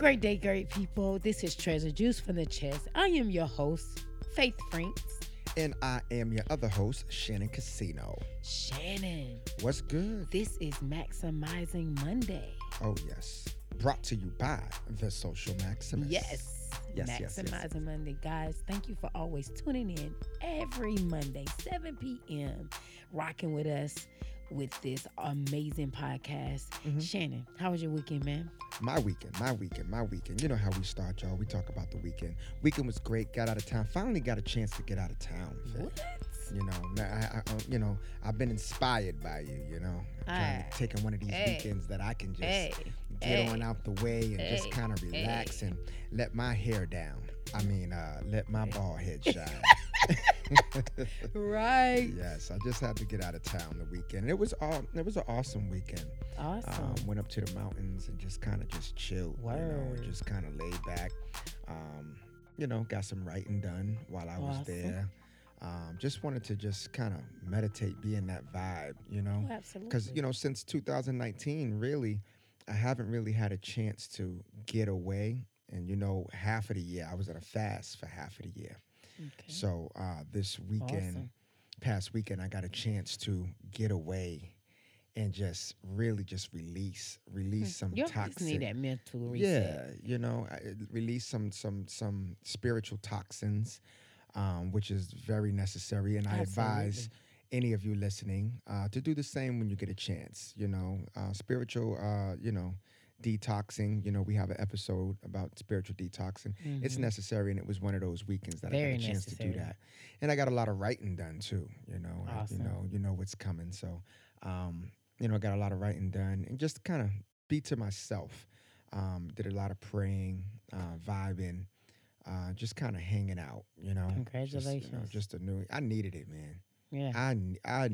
Great day, great people. This is Treasure Juice from the Chest. I am your host, Faith Franks. And I am your other host, Shannon Casino. Shannon, What's good? this is Maximizing Monday. Oh, yes. Brought to you by The Social Maximus. Yes. Yes, yes, yes. Maximizing Monday. Guys, thank you for always tuning in every Monday, 7 p.m., rocking with us with this amazing podcast. Mhm. Shannon, how was your weekend, man? My weekend, my weekend, my weekend. You know how we start, y'all. We talk about the weekend. Weekend was great. Got out of town. Finally got a chance to get out of town. What? You know, I, I, I, you know, I've been inspired by you. You know, of taking one of these Hey. weekends that I can just Hey, get hey, on out the way and just kind of relax and let my hair down. I mean, uh, let my bald head shine. right. yes, I just had to get out of town the weekend. It was all. It was an awesome weekend. Awesome. Um, went up to the mountains and just kind of just chilled. You know, and just kind of laid back. Um, you know, got some writing done while I was Awesome. there. Um, just wanted to just kind of meditate, be in that vibe. You know, Oh, absolutely. because you know since 2019 really i haven't really had a chance to get away and you know half of the year i was at a fast for half of the year Okay. so uh, this weekend Awesome. past weekend i got a chance to get away and just really just release release some you toxic need that mental reset. yeah, you know, release some some some spiritual toxins, um, which is very necessary, and I advise any of you listening uh, to do the same when you get a chance. You know, uh, spiritual, uh, you know, detoxing. You know, we have an episode about spiritual detoxing. It's Mhm. necessary, and it was one of those weekends that Very I got a chance to do that. And I got a lot of writing done too. You know, I- Awesome. you know, you know what's coming. So, um, you know, I got a lot of writing done, and just kind of be to myself. Um, did a lot of praying, uh, vibing, uh, just kind of hanging out. You know, Just, you know, Congratulations. just a new. I needed it, man. yeah. I I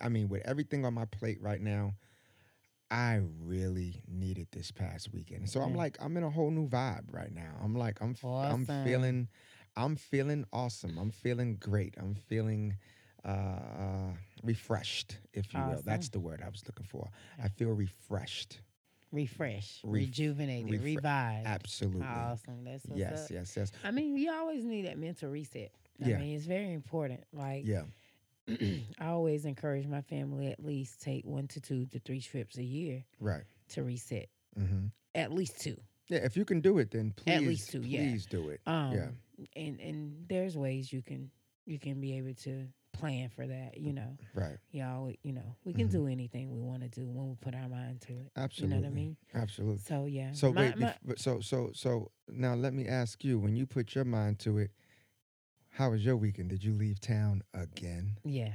I mean, with everything on my plate right now, I really needed this past weekend. So I'm like, I'm in a whole new vibe right now. I'm like, I'm f- I'm feeling, I'm feeling awesome. I'm feeling great. I'm feeling uh, uh, refreshed, if you will. That's the word I was looking for. I feel refreshed. Refresh, Ref- rejuvenated, refre- revived. Absolutely. Awesome. That's yes, up. yes, yes. I mean, you always need that mental reset. I Yeah. mean, it's very important. Like, Yeah. I always encourage my family at least take one to two to three trips a year Right. to reset. hmm At least two. Yeah. If you can do it, then please, At least two, yeah. please do it. Um, Yeah. And and there's ways you can you can be able to plan for that. You know, Right. y'all. You know, we can Mhm. do anything we want to do when we put our mind to it. Absolutely. You know what I mean? Absolutely. So yeah. So My- wait, my- so so so now let me ask you: When you put your mind to it, how was your weekend? Did you leave town again? Yeah,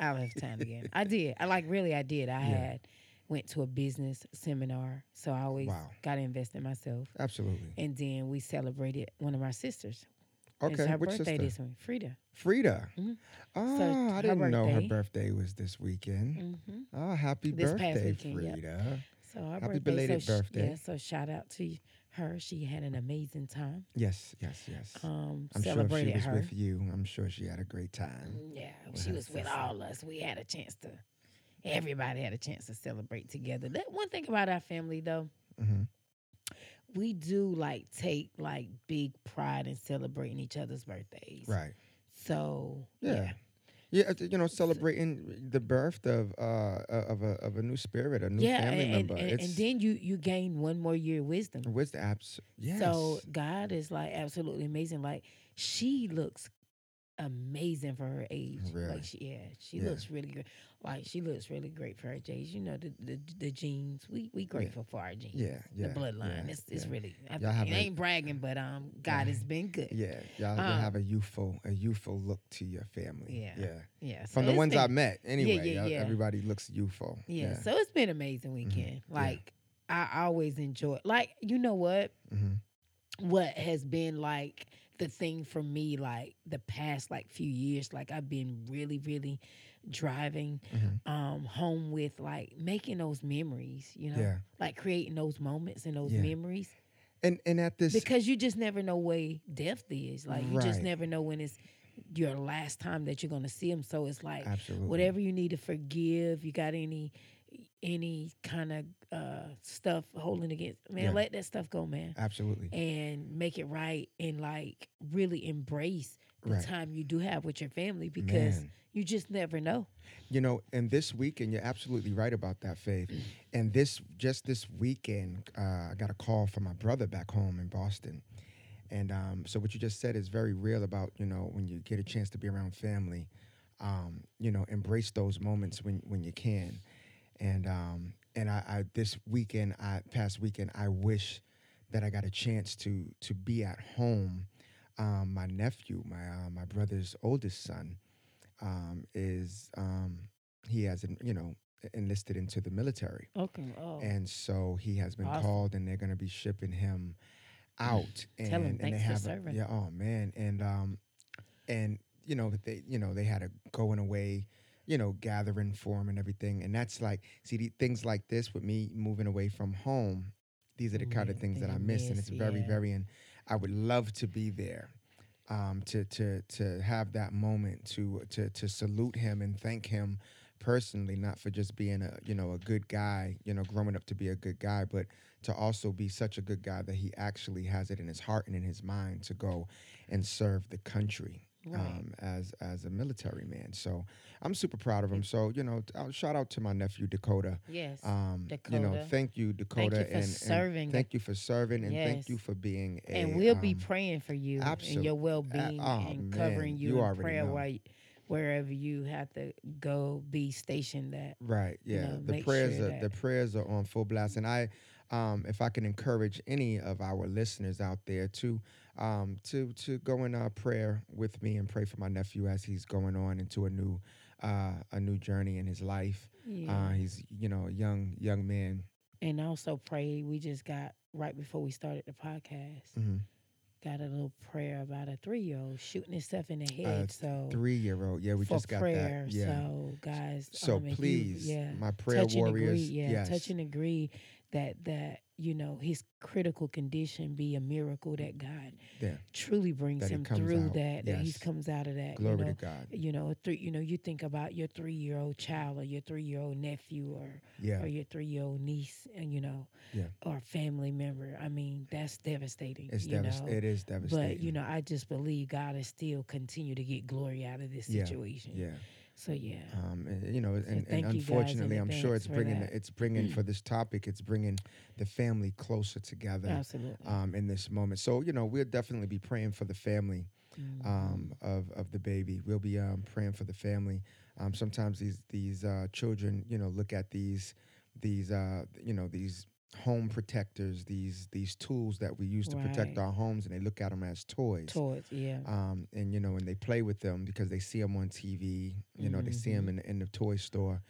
I left town again. I did. I like really. I did. I Yeah. had went to a business seminar, so I always Wow. got to invest in myself. Absolutely. And then we celebrated one of our sisters. Okay, it's her which birthday sister? this week, Frida. Frida. Mhm. Oh, So I didn't know her birthday- birthday was this weekend. hmm Oh, happy This past birthday, weekend, yep. Frida! So her Happy birthday, belated so sh- birthday. yeah, so shout out to her. She had an amazing time. Yes, yes, yes. Um, I'm sure she was her. with you, I'm sure she had a great time. Yeah, she was with sister. all us. We had a chance to. Everybody had a chance to celebrate together. That one thing about our family, though, hmm we do like take like big pride in celebrating each other's birthdays. Right. So Yeah. yeah, Yeah, uh, you know, celebrating the birth of uh of a of a new spirit, a new yeah, family and, member. and, and, then you you gain one more year of wisdom. the abs. Yes. So God is like absolutely amazing. Like she looks amazing for her age. Really? Like she yeah, she Yeah. looks really good. Like she looks really great for her age. You know the the, the genes. We we grateful for our genes. yeah, yeah, The bloodline. yeah, it's it's yeah. really I Y'all have it a- ain't bragging, but um God has been good. Yeah, y'all, y'all Um, have a youthful, a youthful look to your family. Yeah. yeah. Yeah. so From the ones been- I met, anyway, yeah, y'all- yeah. everybody looks youthful. Yeah, so it's been amazing weekend. Yeah. Like I always enjoy like you know what? hmm What has been like the thing for me like the past like few years like I've been really really driving Mhm. um home with like making those memories, you know? Yeah, Like creating those moments and those Yeah. memories and and at this, because you just never know where death is. Like you just never know when it's your last time that you're going to see them. So it's like absolutely, whatever you need to forgive you got any any kind of uh, stuff holding against man, Yeah. let that stuff go, man, Absolutely. and make it right, and like really embrace the Right. time you do have with your family because Man. you just never know. You know, and this weekend, you're absolutely right about that, Faith. And this, just this weekend, uh, I got a call from my brother back home in Boston. And um, so what you just said is very real about, you know, when you get a chance to be around family, um, you know, embrace those moments when, when you can. And um, and I, I this weekend, I past weekend, I wish that I got a chance to to be at home. Um, my nephew, my uh, my brother's oldest son, um, is um, he has you know enlisted into the military, Okay. Oh, and so he has been Awesome. called, and they're going to be shipping him out. and, Tell him and thanks they for have a- serving. yeah. Oh man, and um, and you know they you know they had a going away. You know, gathering for him and everything, and that's like see the, things like this with me moving away from home. These are the kind of things that I miss, and it's very, yeah. very. I would love to be there um, to to to have that moment to to to salute him and thank him personally, not for just being a you know a good guy, you know, growing up to be a good guy, but to also be such a good guy that he actually has it in his heart and in his mind to go and serve the country. Right. Um, as as a military man, so I'm super proud of him. So you know, I'll shout out to my nephew Dakota. yes. Um, you know, thank you, Dakota, you for and, and serving. thank you for serving, and thank you for being a. and we'll be um, praying for you and your well-being oh, and man, covering you, you in prayer know. while wherever you have to go be stationed at. Right. you Yeah. know, the prayers sure are the prayers are on full blast, and I, um, if I can encourage any of our listeners out there to, um, to to go in uh, prayer with me and pray for my nephew as he's going on into a new, uh, a new journey in his life. Yeah. Uh, he's you know a young young man. and also pray. We just got right before we started the podcast. Mhm. Got a little prayer about a three-year-old shooting himself in the head. so Three year old. Yeah, we just got prayer. that. Yeah. So guys, So um, if you- please, yeah, my prayer touch and warriors. agree, yeah, yes. touch and agree that that you know his critical condition be a miracle that God Yeah. truly brings That him through out, that. That he comes out of that. Glory you know, to God. you know, three. You know, you think about your three-year-old child or your three-year-old nephew or Yeah. or your three-year-old niece, and you know, Yeah. or family member. I mean, that's devastating. It's devast- know? It is devastating. But you know, I just believe God is still continue to get glory out of this situation. Yeah. So yeah. um, and, you know, and, and you guys in unfortunately, I'm sure it's bringing it's bringing for this topic, it's bringing the family closer together Absolutely. um, in this moment. So you know, we'll definitely be praying for the family Mm-hmm. um, of of the baby. We'll be um, praying for the family. Um, sometimes these these uh, children, you know, look at these these uh, you know these home protectors, these these tools that we use to protect our homes, and they look at them as toys. Towards yeah. Um, and you know, and they play with them because they see them on TV. You know, they see them in, in the toy store,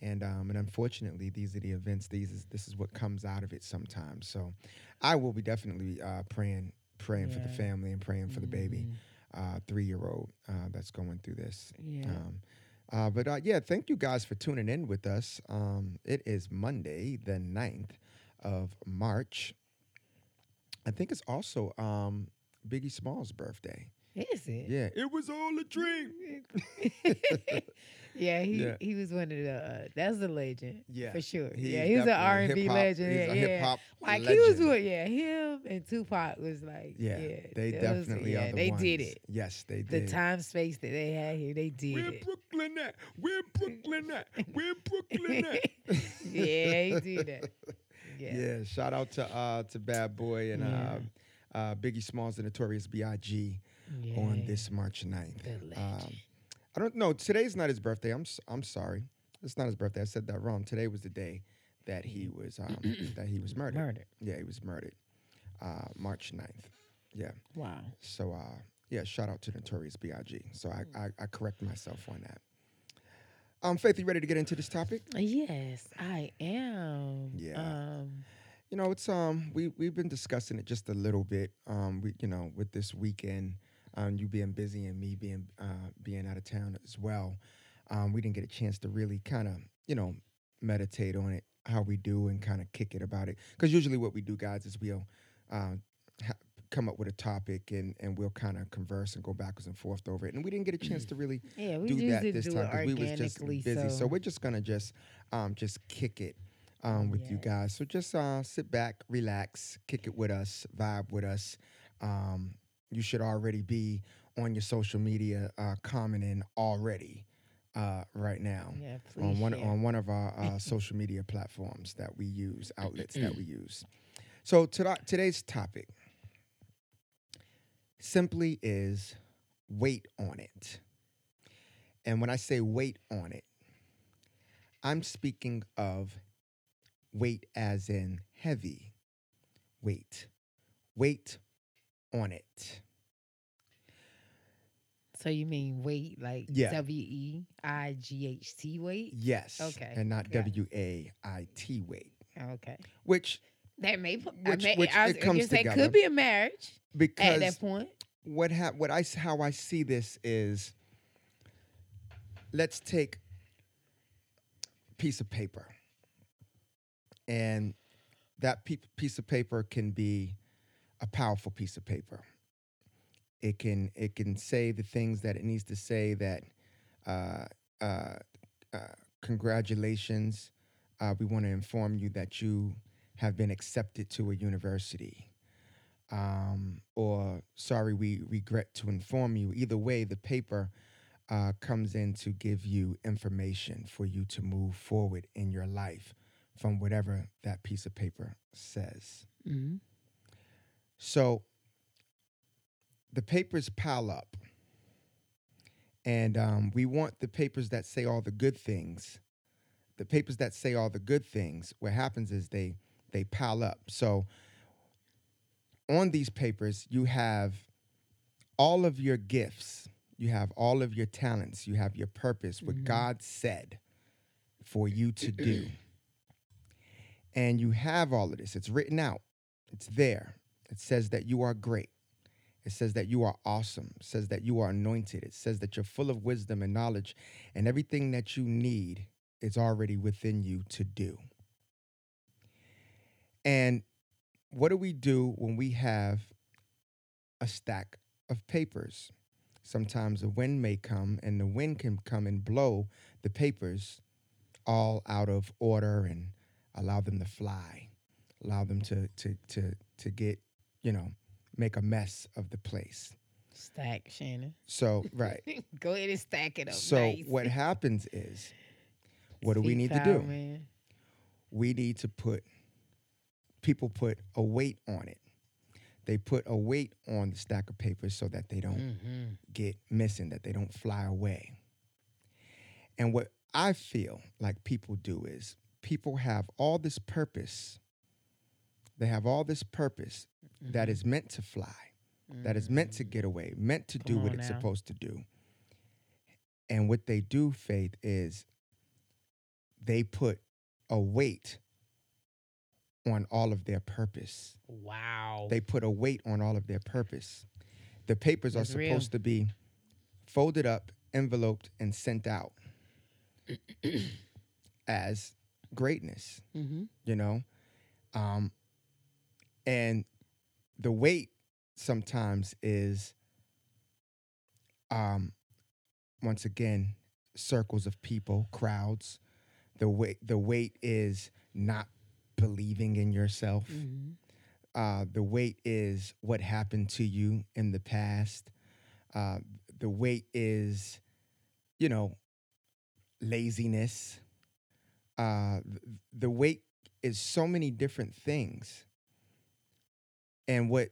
and um, and unfortunately, these are the events. These is this is what comes out of it sometimes. So, I will be definitely uh, praying praying for the family and praying for the baby, Mhm. uh, three year old uh, that's going through this. Yeah. Um, uh, but uh, yeah, thank you guys for tuning in with us. Um, it is Monday, the 9th of March. I think it's also um, Biggie Small's birthday. Is it? Yeah, it was all a dream. yeah, he Yeah. he was one of the. Uh, that's a legend. Yeah, for sure. yeah, he was an R and B legend. yeah, like he was legend. what? Yeah, him and Tupac was like. Yeah, Yeah, they that was- definitely yeah, are the they ones. did it. Yes, they did. The time space that they had here, they did Where it. Brooklyn at? Where Brooklyn at? Where Brooklyn at? yeah, he did that. yeah. Yeah. shout out to uh to Bad Boy and Yeah. uh, uh Biggie Smalls and Notorious B.I.G. on this March 9th. The Um. I don't know. Today's not his birthday. I'm I'm sorry. It's not his birthday. I said that wrong. Today was the day that he was um, that he was murdered. Murdered. Yeah, he was murdered. Uh, March 9th. Yeah. Wow. So uh, yeah, shout out to Notorious B.I.G. So I, I I correct myself on that. Um, Faith, you ready to get into this topic? Yes, I am. Yeah. Um, You know, it's um we we've been discussing it just a little bit. Um, we you know with this weekend, um, you being busy and me being uh being out of town as well. Um, we didn't get a chance to really kind of you know meditate on it how we do and kind of kick it about it because usually what we do guys is we'll uh, come up with a topic and and we'll kind of converse and go backwards and forth over it and we didn't get a chance to really yeah, do that this do time because we was just busy. So. so we're just gonna just um just kick it um, with you guys. So just uh, sit back, relax, kick it with us, vibe with us. Um, you should already be on your social media uh, commenting already uh, right now Yeah, on one share. on one of our uh, social media platforms that we use, outlets that we use. So to, today's topic simply is wait on it. And when I say wait on it, I'm speaking of weight as in heavy weight. Wait on it. So you mean weight like Yeah. W E I G H T weight? Yes. Okay, And not. W A I T weight, Okay. which That may, Which- I may which I was it comes say together. could be a marriage at that point. what hap- what I how I see this is let's take a piece of paper. And that pe- piece of paper can be a powerful piece of paper. It can it can say the things that it needs to say that uh, uh, uh, congratulations uh, we want to inform you that you have been accepted to a university um, or sorry, we regret to inform you. Either way, the paper uh, comes in to give you information for you to move forward in your life from whatever that piece of paper says. Mm-hmm. So the papers pile up, and um, we want the papers that say all the good things. The papers that say all the good things. What happens is they they pile up. So on these papers, you have all of your gifts, you have all of your talents, you have your purpose, what Mhm. God said for you to do. and you have all of this. It's written out, it's there. It says that you are great. It says that you are awesome. It says that you are anointed. It says that you're full of wisdom and knowledge, and everything that you need is already within you to do. And what do we do when we have a stack of papers? Sometimes a wind may come, and the wind can come and blow the papers all out of order and allow them to fly, allow them to to to to get, you know, make a mess of the place. Stack, Shannon. So right. Go ahead and stack it up. so nice. what happens is, what do we need to do? Man. we need to put people put a weight on it. They put a weight on the stack of papers so that they don't Mm-hmm. get missing, that they don't fly away. And what I feel like people do is people have all this purpose. They have all this purpose that is meant to fly, that is meant to get away, meant to do what on it's now. supposed to do. And what they do, Faith, is they put a weight on all of their purpose. Wow. They put a weight on all of their purpose. The papers That's are real. supposed to be folded up, enveloped, and sent out as greatness, mm-hmm. you know? Um, and the weight sometimes is, um, once again, circles of people, crowds. The weight, the weight is not believing in yourself. Mm-hmm. Uh, the weight is what happened to you in the past. Uh, the weight is, you know, laziness. Uh, the weight is so many different things, and what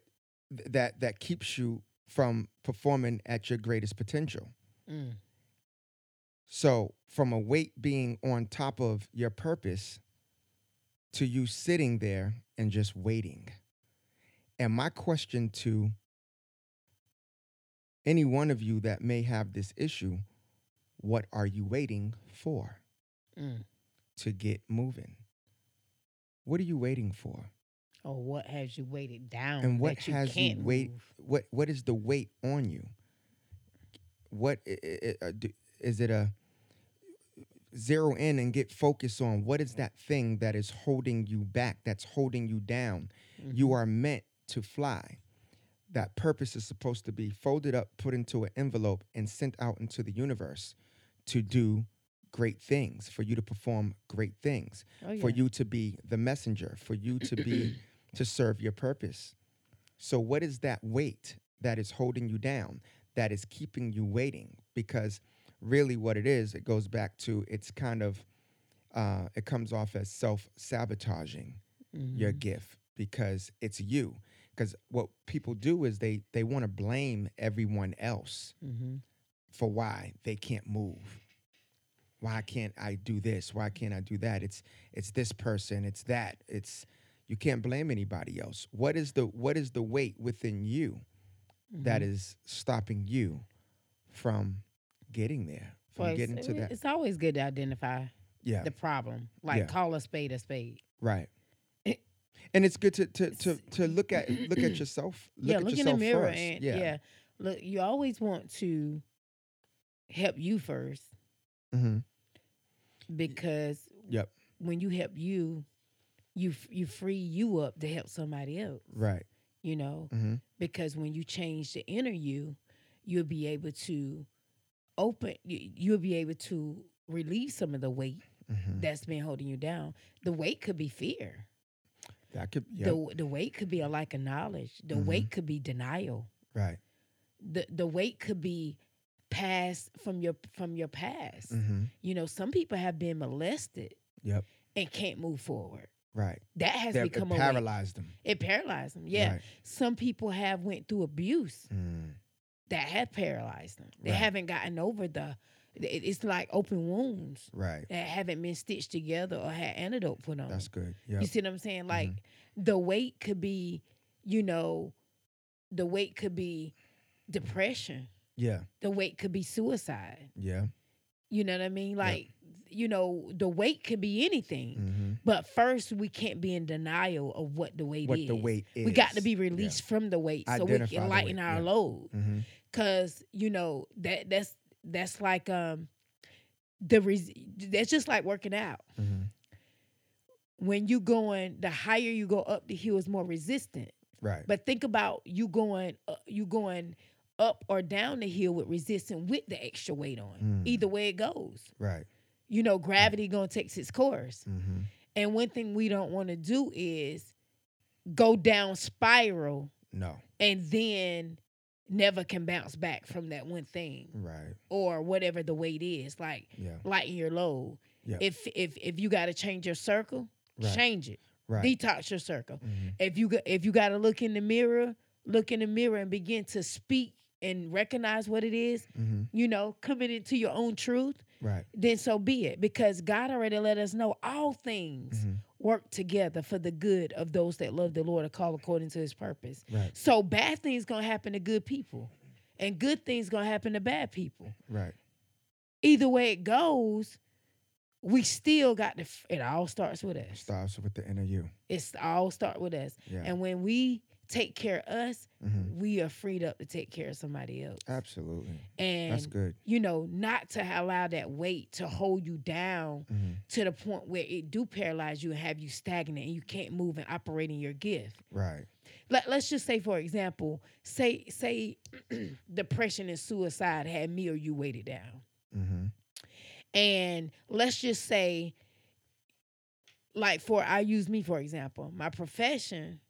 th- that that keeps you from performing at your greatest potential. Mm. So, from a weight being on top of your purpose to you sitting there and just waiting. And my question to any one of you that may have this issue what are you waiting for Mm. to get moving? What are you waiting for? Or what has you weighted down? And what you has you can't wait- move? What what is the weight on you? What uh, is it a zero in and get focused on what is that thing that is holding you back that's holding you down you Mhm. are meant to fly that purpose is supposed to be folded up put into an envelope and sent out into the universe to do great things, for you to perform great things, Oh, for you to be the messenger, for you to be to serve your purpose. So what is that weight that is holding you down, that is keeping you waiting? Because really what it is, it goes back to it's kind of uh, it comes off as self-sabotaging your Mhm. gift because it's you. Because what people do is they they want to blame everyone else Mhm. for why they can't move. Why can't I do this? Why can't I do that? It's it's this person, it's that. It's you can't blame anybody else. What is the what is the weight within you that Mhm. is stopping you from getting there? From Well, getting it's, to that. it's always good to identify Yeah. the problem. Like Yeah. call a spade a spade. Right. It- And it's good to to to to look at look at yourself. Look yeah, at look in the mirror first. and yeah. yeah. Look, you always want to help you first hmm because Yep. when you help you, you you free you up to help somebody else. Right. You know, hmm because when you change the inner you, you'll be able to open. you- You'll be able to relieve some of the weight hmm that's been holding you down. The weight could be fear. That could. Yep. The the weight could be a lack of knowledge. The Mhm. weight could be denial. right. The the weight could be past from your from your past. hmm You know, some people have been molested Yep. and can't move forward. Right. That has That it become a weight. paralyzed them. It paralyzed them. Yeah. Right. Some people have went through abuse Mm. That have paralyzed them. They Right. haven't gotten over the. It's like open wounds Right. that haven't been stitched together or had antidote put on. That's good. Um, You see what I'm saying? Like the weight could be, you know, the weight could be depression. Yeah. The weight could be suicide. Yeah. You know what I mean? Like, you know, the weight could be anything. hmm But first, we can't be in denial of what the weight What is. the weight is. We got to be released from the weight so we can lighten weight, our yeah. load. hmm Cause you know that that's that's like um the res- that's just like working out. hmm When you going, the higher you go up the hill is more resistant. Right. But think about you going, uh, you going up or down the hill with resistance with the extra weight on. Mm. Either way it goes, right. you know, gravity gonna take its course. hmm And one thing we don't want to do is go down spiral No. and then never can bounce back from that one thing Right. or whatever the weight is. Like Yeah. lighten your load. Yeah. If if if you got to change your circle, Right. change it. Right. Detox your circle. Mhm. If you got if you got to look in the mirror, look in the mirror and begin to speak and recognize what it is. Mhm. You know, coming into your own truth. Right. Then so be it, because God already let us know all things Mhm. Work together for the good of those that love the Lord and call according to His purpose. Right. So bad things gonna happen to good people, and good things gonna happen to bad people. Right. Either way it goes, we still got to. It all starts with us. Starts with the inner you. It's all start with us. Yeah. And when we take care of us, Mhm. we are freed up to take care of somebody else. Absolutely. And That's good. you know, not to allow that weight to hold you down Mhm. to the point where it do paralyze you and have you stagnant and you can't move and operate in your gift. Right. Let, let's just say, for example, say say depression and suicide had me or you weighted down. hmm And let's just say, like for I use me for example, my profession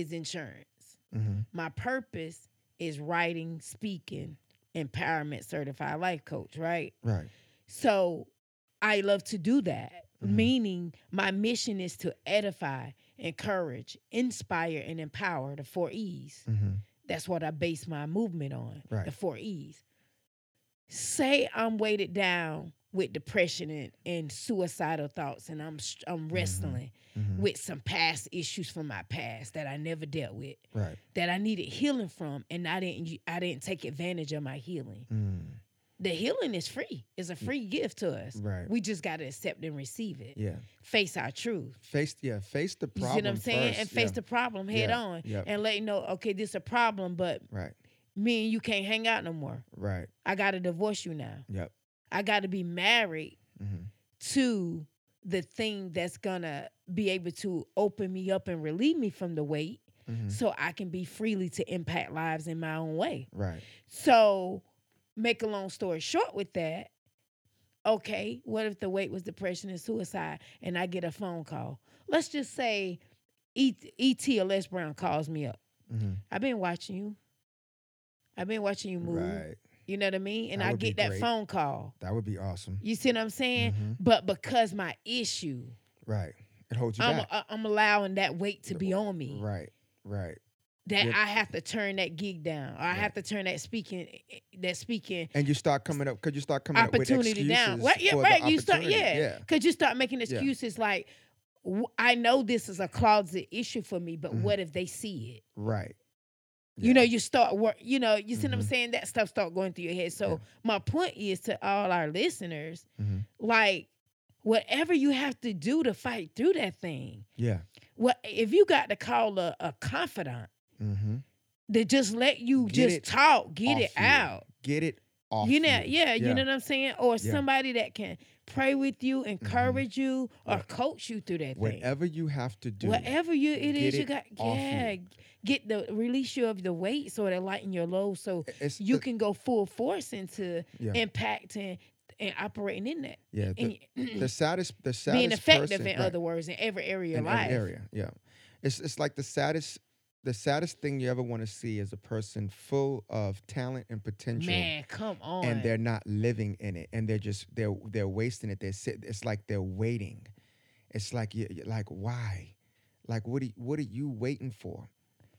is insurance. hmm My purpose is writing, speaking, empowerment certified life coach, right? Right. So I love to do that, Mhm. meaning my mission is to edify, encourage, inspire, and empower the four E's. hmm That's what I base my movement on, Right. the four E's. Say I'm weighted down with depression and, and suicidal thoughts, and I'm I'm wrestling hmm with some past issues from my past that I never dealt with, Right. that I needed healing from, and I didn't I didn't take advantage of my healing. Mm. The healing is free. It's a free gift to us. Right. We just got to accept and receive it. Yeah. Face our truth. Face. Yeah. Face the You problem. see what I'm saying? first. And face yeah. the problem head Yeah. on Yep. and let you know, okay, this is a problem, but Right. me and you can't hang out no more. Right. I got to divorce you now. Yep. I got to be married hmm to the thing that's going to be able to open me up and relieve me from the weight hmm so I can be freely to impact lives in my own way. Right. So, make a long story short with that, okay, what if the weight was depression and suicide and I get a phone call? Let's just say E.T. or Les Brown calls me up. Mm-hmm. I've been watching you. I've been watching you move. Right. You know what I mean? And That I get that great. phone call. That would be awesome. You see what I'm saying? Mhm. But because my issue, Right. It holds you I'm, back. uh, I'm allowing that weight to be on me. Right. Right. That Good. I have to turn that gig down. Or I Right. have to turn that speaking that speaking And you start coming up. Could you start coming up with opportunity excuses down. Right, yeah, right. You start, yeah. Yeah. Because you start making excuses like, "W- I know this is a closet issue for me, but Mhm. what if they see it? Right. You know, you start work. You know, you see what I'm Mhm. saying? That stuff start going through your head. So Yeah. my point is to all our listeners, Mhm. like, whatever you have to do to fight through that thing. Yeah. What if you got to call a, a confidant Mm-hmm. to just let you Get just talk, get it you. out? Get it off. you know, you. yeah, you know what I'm saying? Or Yeah. somebody that can pray with you, mm-hmm. encourage you, or Yeah. coach you through that thing. Whatever you have to do. Whatever you it is, you it got off you. yeah, get the release you of the weight so to lighten your load, so It's you the- can go full force into Yeah. impacting and operating in that. Yeah. The, And the saddest. The saddest. being effective person, in right, other words in every area of in your life. every area. Yeah. It's it's like the saddest. The saddest thing you ever want to see is a person full of talent and potential. Man, come on. and they're not living in it and they're just they're they're wasting it they're sit, it's like they're waiting it's like you like why like what are you, what are you waiting for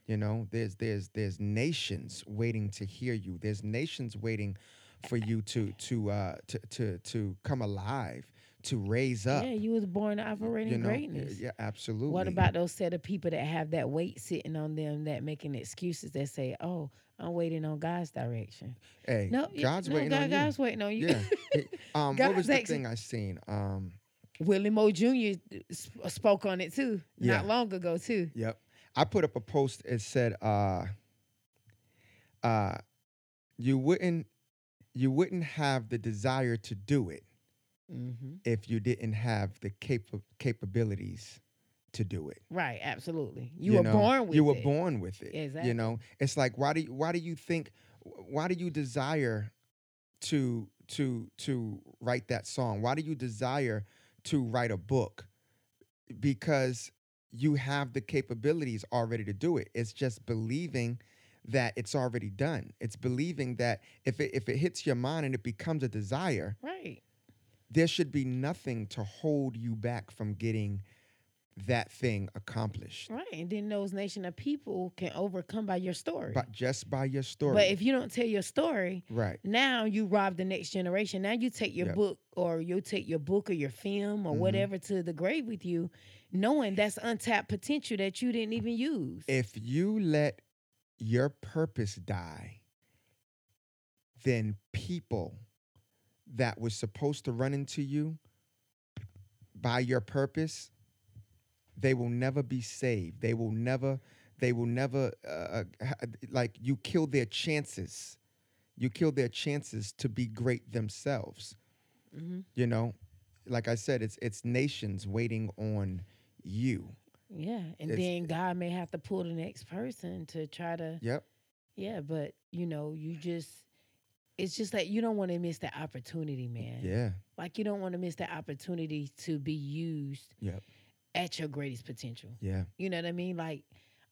you know there's there's there's nations waiting to hear you there's nations waiting for you to to uh to to to come alive to raise up yeah, you was born to operate in you know greatness. yeah absolutely What about those set of people that have that weight sitting on them that making excuses that say, "Oh, I'm waiting on God's direction." hey No, god's no, waiting God, on God's waiting on you. you yeah um what was the thing i seen um Willie Moe Jr. sp- spoke on it too, Yeah. not long ago too. Yep. I put up a post. It said, uh, uh, "You wouldn't, you wouldn't have the desire to do it hmm if you didn't have the capa- capabilities to do it. Right, absolutely. You, were know? born with it. You were it. born with it. Exactly. You know, it's like why do you, why do you think why do you desire to to to write that song? Why do you desire to write a book? Because you have the capabilities already to do it. It's just believing that it's already done. It's believing that if it if it hits your mind and it becomes a desire, Right. There should be nothing to hold you back from getting that thing accomplished. Right. And then those nation of people can overcome by your story. But just by your story. But if you don't tell your story, right. now you rob the next generation. Now you take your Yep. book or you take your book or your film or Mhm. whatever to the grave with you, knowing that's untapped potential that you didn't even use. If you let your purpose die, then people that was supposed to run into you by your purpose, they will never be saved. They will never, they will never, uh, like, you kill their chances. You kill their chances to be great themselves. Mhm. You know, like I said, it's it's nations waiting on you. Yeah. And It's- then God may have to pull the next person to try to Yep. Yeah, but you know, you just it's just that you don't want to miss that opportunity, man. Yeah. Like you don't want to miss that opportunity to be used Yep. at your greatest potential. Yeah. You know what I mean? Like,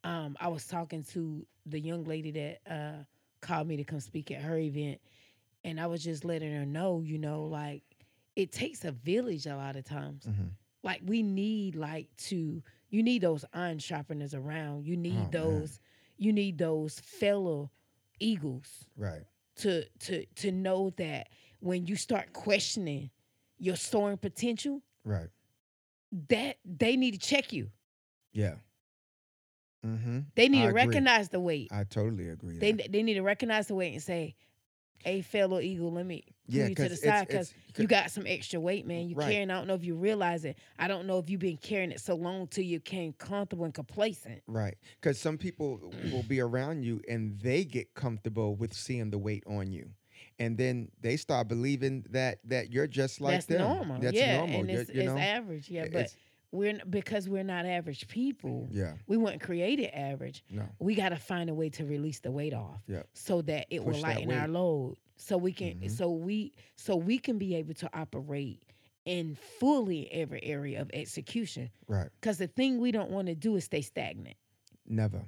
um, I was talking to the young lady that uh called me to come speak at her event, and I was just letting her know, you know, like it takes a village a lot of times. hmm Like we need like to you need those iron sharpeners around. You need Oh, man. those you need those fellow eagles Right. To to to know that when you start questioning your soaring potential, Right. that they need to check you. Yeah. Mm-hmm. They need I to agree. recognize the weight. I totally agree. They there. they need to recognize the weight and say, "Hey, fellow eagle, let me yeah, you to the side because you got some extra weight, man. You Right. carrying. I don't know if you realize it. I don't know if you've been carrying it so long till you became comfortable and complacent. right because some people will be around you and they get comfortable with seeing the weight on you, and then they start believing that that you're just like them. That's them. normal. That's yeah, normal. and You're- it's, you it's know, average. Yeah, but It's- we're because we're not average people. Yeah. We weren't created average. No. We got to find a way to release the weight off, Yep. so that it Push will lighten our load, so we can, Mhm. so we, so we can be able to operate in fully every area of execution. Right. Because the thing we don't want to do is stay stagnant. Never.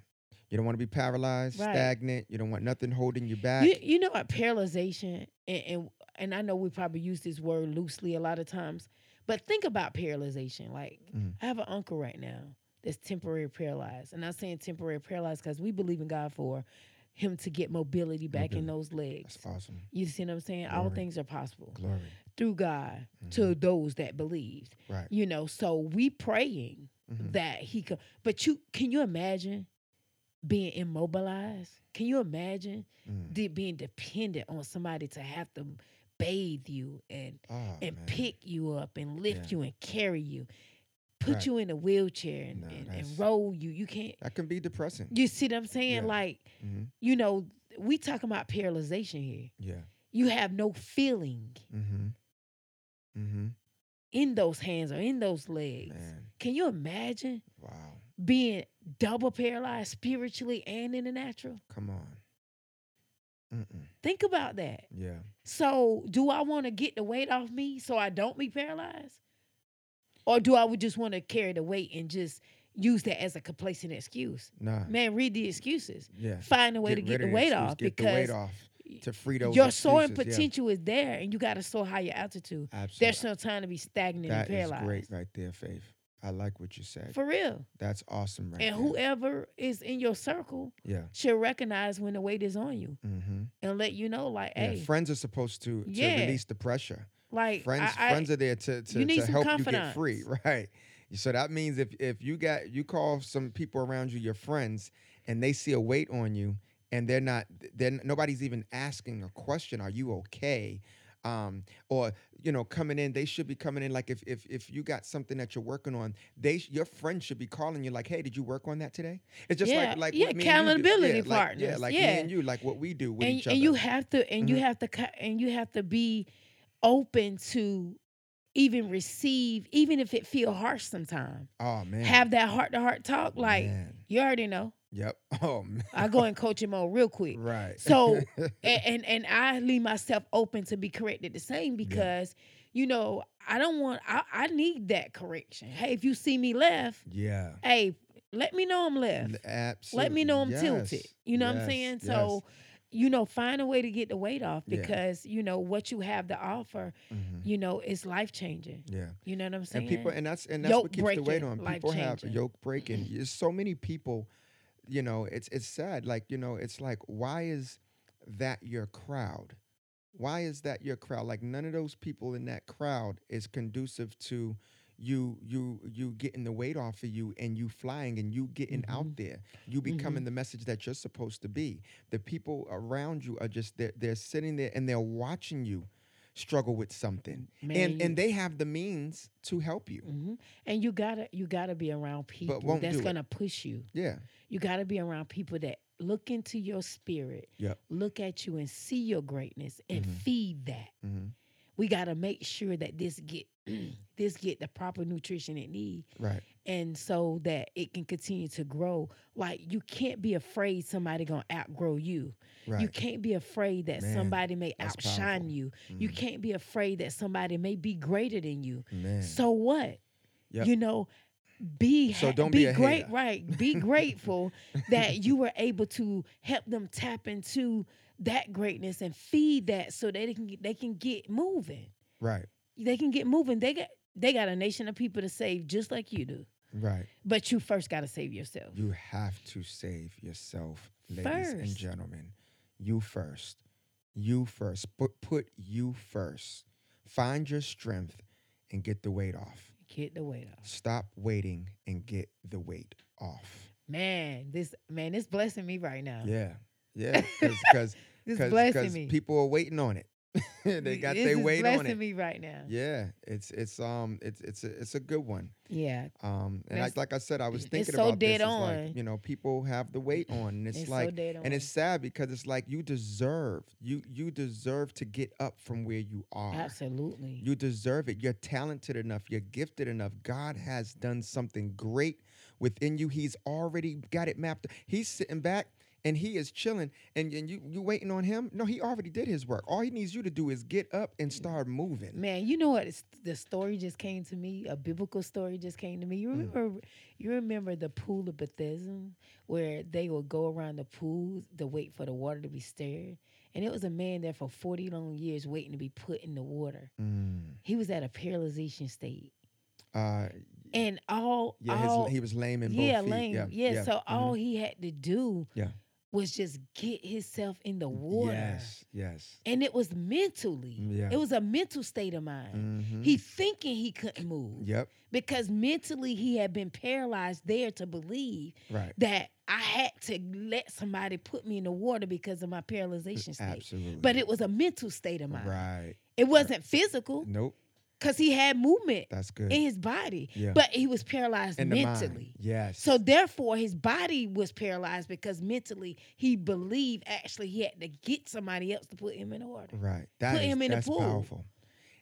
You don't want to be paralyzed, Right. stagnant. You don't want nothing holding you back. You, you know what paralyzation and, and and I know we probably use this word loosely a lot of times, but think about paralyzation. Like Mhm. I have an uncle right now that's temporary paralyzed, and I'm saying temporary paralyzed because we believe in God for him to get mobility back in those legs. That's awesome. You see what I'm saying? All things are possible Glory. through God to those that believe. Right. You know, so we praying Mhm. that he could. But you can you imagine being immobilized? Can you imagine Mm. de- being dependent on somebody to have to bathe you and Oh, and man. pick you up and lift Yeah. you and carry you, put Right. you in a wheelchair and, No, and, and roll you? You can't. That can be depressing. You see what I'm saying? Yeah. Like hmm you know, we talking about paralyzation here. Yeah. You have no feeling Mm-hmm. Mm-hmm. in those hands or in those legs. Man. Can you imagine Wow. being double paralyzed spiritually and in the natural? Come on. Mm-mm. Think about that. Yeah. So, do I want to get the weight off me so I don't be paralyzed? Or do I would just want to carry the weight and just use that as a complacent excuse? Nah. Man, read the excuses. Yeah. Find a way to get the the weight excuse, off get the because weight off to free those your soaring excuses, yeah. potential is there and you got to soar higher altitude. Absolutely. There's no time to be stagnant That and is paralyzed. great right there, Faith. I like what you said. For real. That's awesome right and there. whoever is in your circle yeah. should recognize when the weight is on you Mm-hmm. and let you know, like, Yeah. hey, Friends are supposed to, to Yeah. release the pressure. like, friends I, friends are there to to, to help you get free right so that means if if you got you call some people around you your friends and they see a weight on you and they're not then nobody's even asking a question are you okay um or you know coming in they should be coming in like if if if you got something that you're working on they your friend should be calling you like hey did you work on that today it's just Yeah, like like yeah, what me and you do. accountability yeah, like, yeah like me and you like what we do with and, each and you have to and you Mhm. have to cut and you have to be open to even receive even if it feel harsh sometimes oh man have that heart to heart talk like Man. you already know yep oh man i go in coaching mode real quick right So, and, and and I leave myself open to be corrected the same because you know I don't want I, I need that correction. Hey, if you see me left, yeah hey, let me know I'm left. Absolutely. Let me know I'm tilted. You know what I'm yes, saying? yes. So, you know, find a way to get the weight off Yeah. because you know what you have to offer. Mhm. You know, is life changing. Yeah. You know what I'm saying? And people and that's and that's Yoke what keeps the weight on. People have yoke breaking. There's so many people, you know, it's it's sad. Like, you know, it's like, why is that your crowd? Why is that your crowd? Like none of those people in that crowd is conducive to you you you getting the weight off of you and you flying and you getting Mm-hmm. out there you becoming the message that you're supposed to be the people around you are just they're, they're sitting there and they're watching you struggle with something and and they have the means to help you hmm And you gotta you gotta be around people that's gonna push you. yeah You got to be around people that look into your spirit, Yep. look at you and see your greatness and Mhm. feed that. hmm We got to make sure that this get this get the proper nutrition it need right and so that it can continue to grow. Like you can't be afraid somebody going to outgrow you. right You can't be afraid that Man, somebody may outshine powerful. you. You Mhm. can't be afraid that somebody may be greater than you. man So what? Yep. You know, be So don't be, be great, hater. right? Be grateful that you were able to help them tap into that greatness and feed that so they can get, they can get moving. right They can get moving. They got they got a nation of people to save just like you do. right But you first got to save yourself. you have to save yourself ladies and gentlemen you first you first put put you first find your strength and get the weight off Get the weight off. stop waiting and get the weight off Man, this man, it's blessing me right now. yeah yeah because because people are waiting on it they got their weight on blessing it. me right now. Yeah, it's it's um it's it's a, it's a good one. Yeah. Um, and I, like I said, I was thinking so about this. Like, on. you know, people have the weight on, and it's, It's so like, dead and it's sad because it's like you deserve you you deserve to get up from where you are. Absolutely. You deserve it. You're talented enough. You're gifted enough. God has done something great within you. He's already got it mapped. He's sitting back and he is chilling, and, and you you waiting on him. No, he already did his work. All he needs you to do is get up and start moving. Man, you know what? It's, the story just came to me. A biblical story just came to me. Mm. You remember? You remember the pool of Bethesda, where they would go around the pool to wait for the water to be stirred, and it was a man there for forty long years waiting to be put in the water. Mm. He was at a paralyzation state, Uh, and all yeah, all his, he was lame in yeah, both feet. lame. Yeah, Yeah, so mhm. all he had to do Yeah. Was just get himself in the water. Yes, yes. And it was mentally. Yeah. It was a mental state of mind. Mhm. He thinking he couldn't move Yep. because mentally he had been paralyzed there to believe Right. that I had to let somebody put me in the water because of my paralyzation state. Absolutely. But it was a mental state of mind. right. It wasn't physical Nope. Because he had movement That's good. in his body, Yeah. but he was paralyzed in mentally. Yes. So therefore, his body was paralyzed because mentally he believed actually he had to get somebody else to put him in order. right. That put is- him in the that's pool. powerful.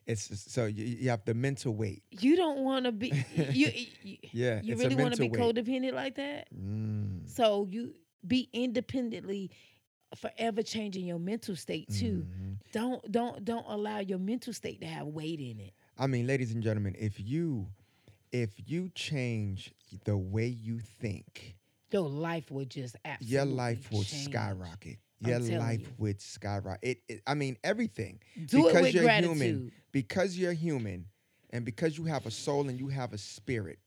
It's just- so you, you have the mental weight. You don't want to be you. you Yeah. you really want to be weight. codependent like that? Mm. So you be independently forever changing your mental state too. Mhm. Don't don't don't allow your mental state to have weight in it. I mean, ladies and gentlemen, if you if you change the way you think, Your life would just absolutely your life will change. skyrocket. Your life you. would skyrocket. It, it, I mean, everything. Do because it with you're gratitude. human, because you're human, and because you have a soul and you have a spirit,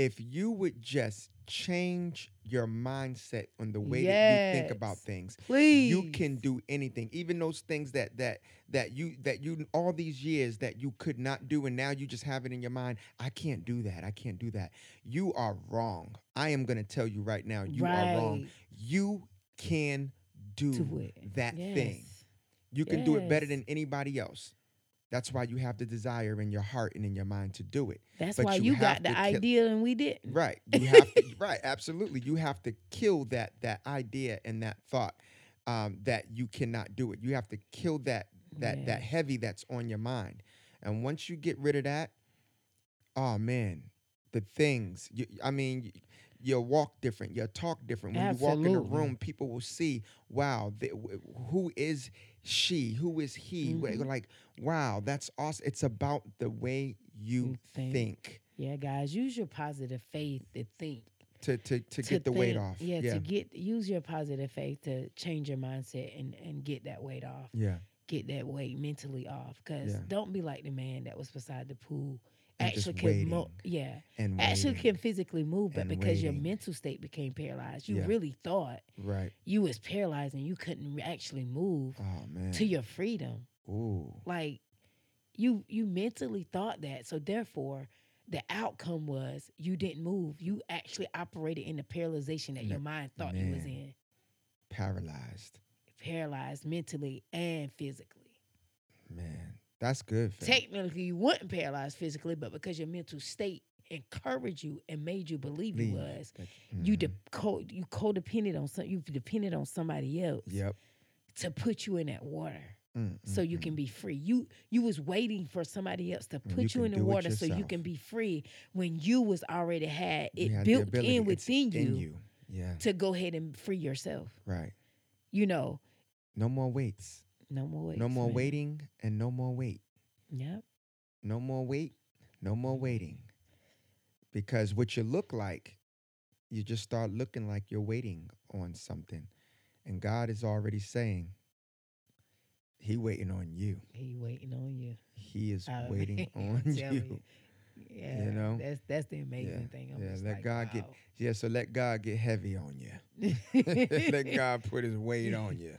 if you would just change your mindset on the way that you think about things, Please. you can do anything. Even those things that that that you that you all these years that you could not do, and now you just have it in your mind. I can't do that. I can't do that. You are wrong. I am going to tell you right now. You are wrong. You can do, Do it. that thing. You can do it better than anybody else. That's why you have the desire in your heart and in your mind to do it. That's But why you got the idea and we didn't. Right. You have to right, absolutely. You have to kill that that idea and that thought um, that you cannot do it. You have to kill that that that heavy that's on your mind. And once you get rid of that, oh man, the things you, I mean, y- you'll walk different, you'll talk different. When you walk in a room, people will see, wow, th- w- who is she? Who is he? Mhm. Like, wow, that's awesome. It's about the way you think. think Yeah, guys, use your positive faith to think. to to to, get the weight off. Yeah, yeah. to get use your positive faith to change your mindset and and get that weight off. yeah. Get that weight mentally off. Cause Yeah. don't be like the man that was beside the pool. Actually can mo- yeah. and Actually waiting. can physically move, but because your mental state became paralyzed, you Yeah. really thought right. you was paralyzed and you couldn't actually move Oh man. to your freedom. Ooh. like you you mentally thought that so therefore the outcome was you didn't move you actually operated in the paralyzation that your mind thought you was in Paralyzed. paralyzed mentally and physically Man. That's good. Faith. technically you weren't paralyzed physically but because your mental state encouraged you and made you believe you Believe was that- you de- co- you codepended on some you depended on somebody else Yep. to put you in that water Mm, so mm, you mm. can be free. You you was waiting for somebody else to put you you, in the water so you can be free when you was already had it had built in within you, in you. Yeah. to go ahead and free yourself. Right. You know, No more weights. No more waiting. no more waiting and no more wait. Yep. No more wait. No more mm-hmm. waiting. Because what you look like, you just start looking like you're waiting on something. And God is already saying, He waiting on you. He waiting on you. He is I waiting on I'm you. Yeah. You know? That's that's the amazing thing. I'm yeah, let like, God get- Yeah, so let God get heavy on you. let God put his weight on you.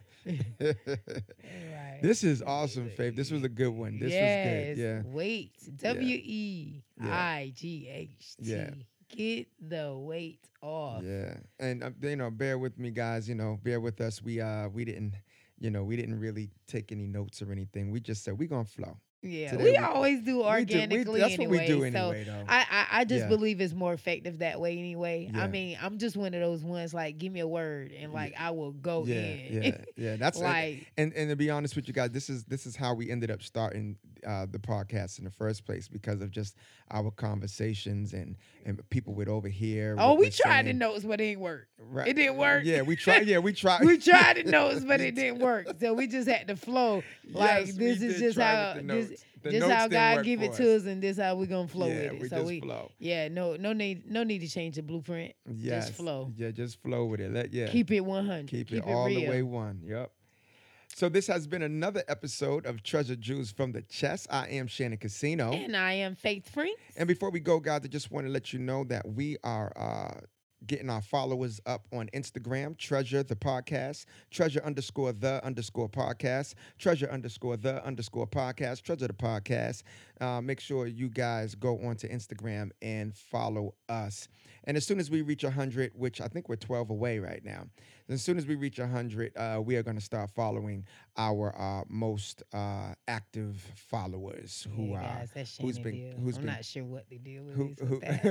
Right. this is awesome, Faith. This was a good one. This yes, was good. Yeah. Weight. W E I G H T. Yeah. Get the weight off. Yeah, and uh, you know, bear with me, guys. You know, bear with us. We uh, we didn't you know, we didn't really take any notes or anything. We just said we're gonna flow. Yeah, Today we, we- always do We do- we- organically that's anyway. what we do so anyway, though. I, I, I just Yeah. believe it's more effective that way anyway. Yeah. I mean, I'm just one of those ones like give me a word and like I will go yeah, in. yeah, yeah. That's like and and to be honest with you guys, this is this is how we ended up starting uh, the podcast in the first place because of just our conversations and and people would overhear. oh, we tried saying. notes, but it didn't work. Right. It didn't work. Yeah, we tried. Yeah, we tried. we tried to notes, but it didn't work. So we just had to flow. Like Yes, this is just how this. This how God give it to us, and this how we gonna flow yeah, with it. we so just we flow. yeah, no no need no need to change the blueprint. Yes. flow. Yeah, just flow with it. Let yeah. Keep it 100. Keep, it all the way one. Yep. So this has been another episode of Treasure Jewels from the Chest. I am Shannon Casino. And I am Faith Free. And before we go, guys, I just want to let you know that we are uh, getting our followers up on Instagram, Treasure the Podcast, Treasure underscore the underscore podcast, Treasure underscore the underscore podcast, Treasure the Podcast. Uh, make sure you guys go onto Instagram and follow us. And as soon as we reach 100, which I think we're 12 away right now, as soon as we reach 100, uh, we are going to start following our uh, most uh, active followers who yeah, are who's been- deal. who's I'm been- not sure what the deal is who, with who, that.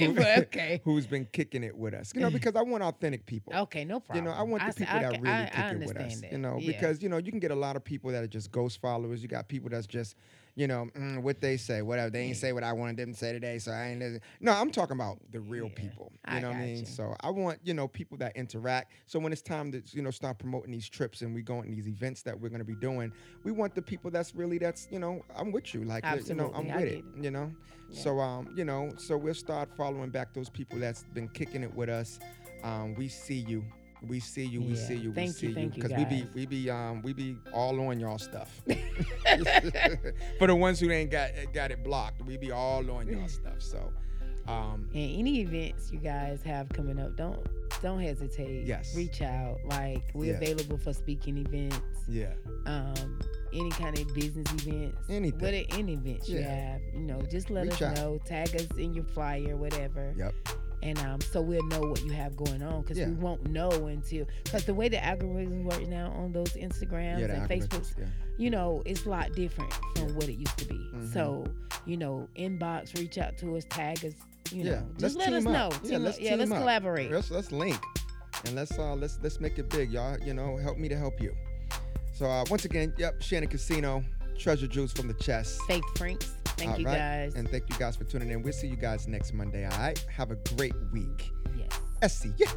who- okay. who's been kicking it with us. You know, because I want authentic people. Okay, no problem. You know, I want the s- people that ca- really I, kick I it with us. that. You know, Yeah. because you know you can get a lot of people that are just ghost followers. You got people that's just, you know, mm, what they say, whatever they ain't say what I wanted them to say today. So I ain't. listen. No, I'm talking about the real Yeah, people. You I know what I mean? you. So I want you know people that interact. So when it's time to you know start promoting these trips and we go on these events that we're going to be doing, we want the people that's really that's you know I'm with you. Like you know I'm I with it. it. You know. Yeah. So um you know so we'll start following back those people that's been kicking it with us. Um, we see you. We see you. We Yeah. see you. we Thank see you, thank you, we be we be um we be all on y'all stuff. For the ones who ain't got got it blocked, we be all on y'all stuff. So, um, And any events you guys have coming up, don't don't hesitate. Yes. Reach out. Like we're Yeah. available for speaking events. yeah, Um, any kind of business events. Anything. What any events you have, you know, just let Reach us out. know. Tag us in your flyer, whatever. yep, And um, so we'll know what you have going on because Yeah. we won't know until because the way the algorithms work now on those Instagrams yeah, and Facebooks, Yeah. you know, it's a lot different from what it used to be. Mhm. So, you know, inbox, reach out to us, tag us, you know, let's just let us know. Yeah, Team let's yeah, let's up. collaborate. Let's let's link, and let's uh let's let's make it big, y'all. You know, help me to help you. So uh, once again, yep, Shannon Casino, Treasure Jewels from the chest. Faith Franks. Thank All you right, guys. and thank you guys for tuning in. We'll see you guys next Monday. All right, have a great week. yes. Essie, yeah.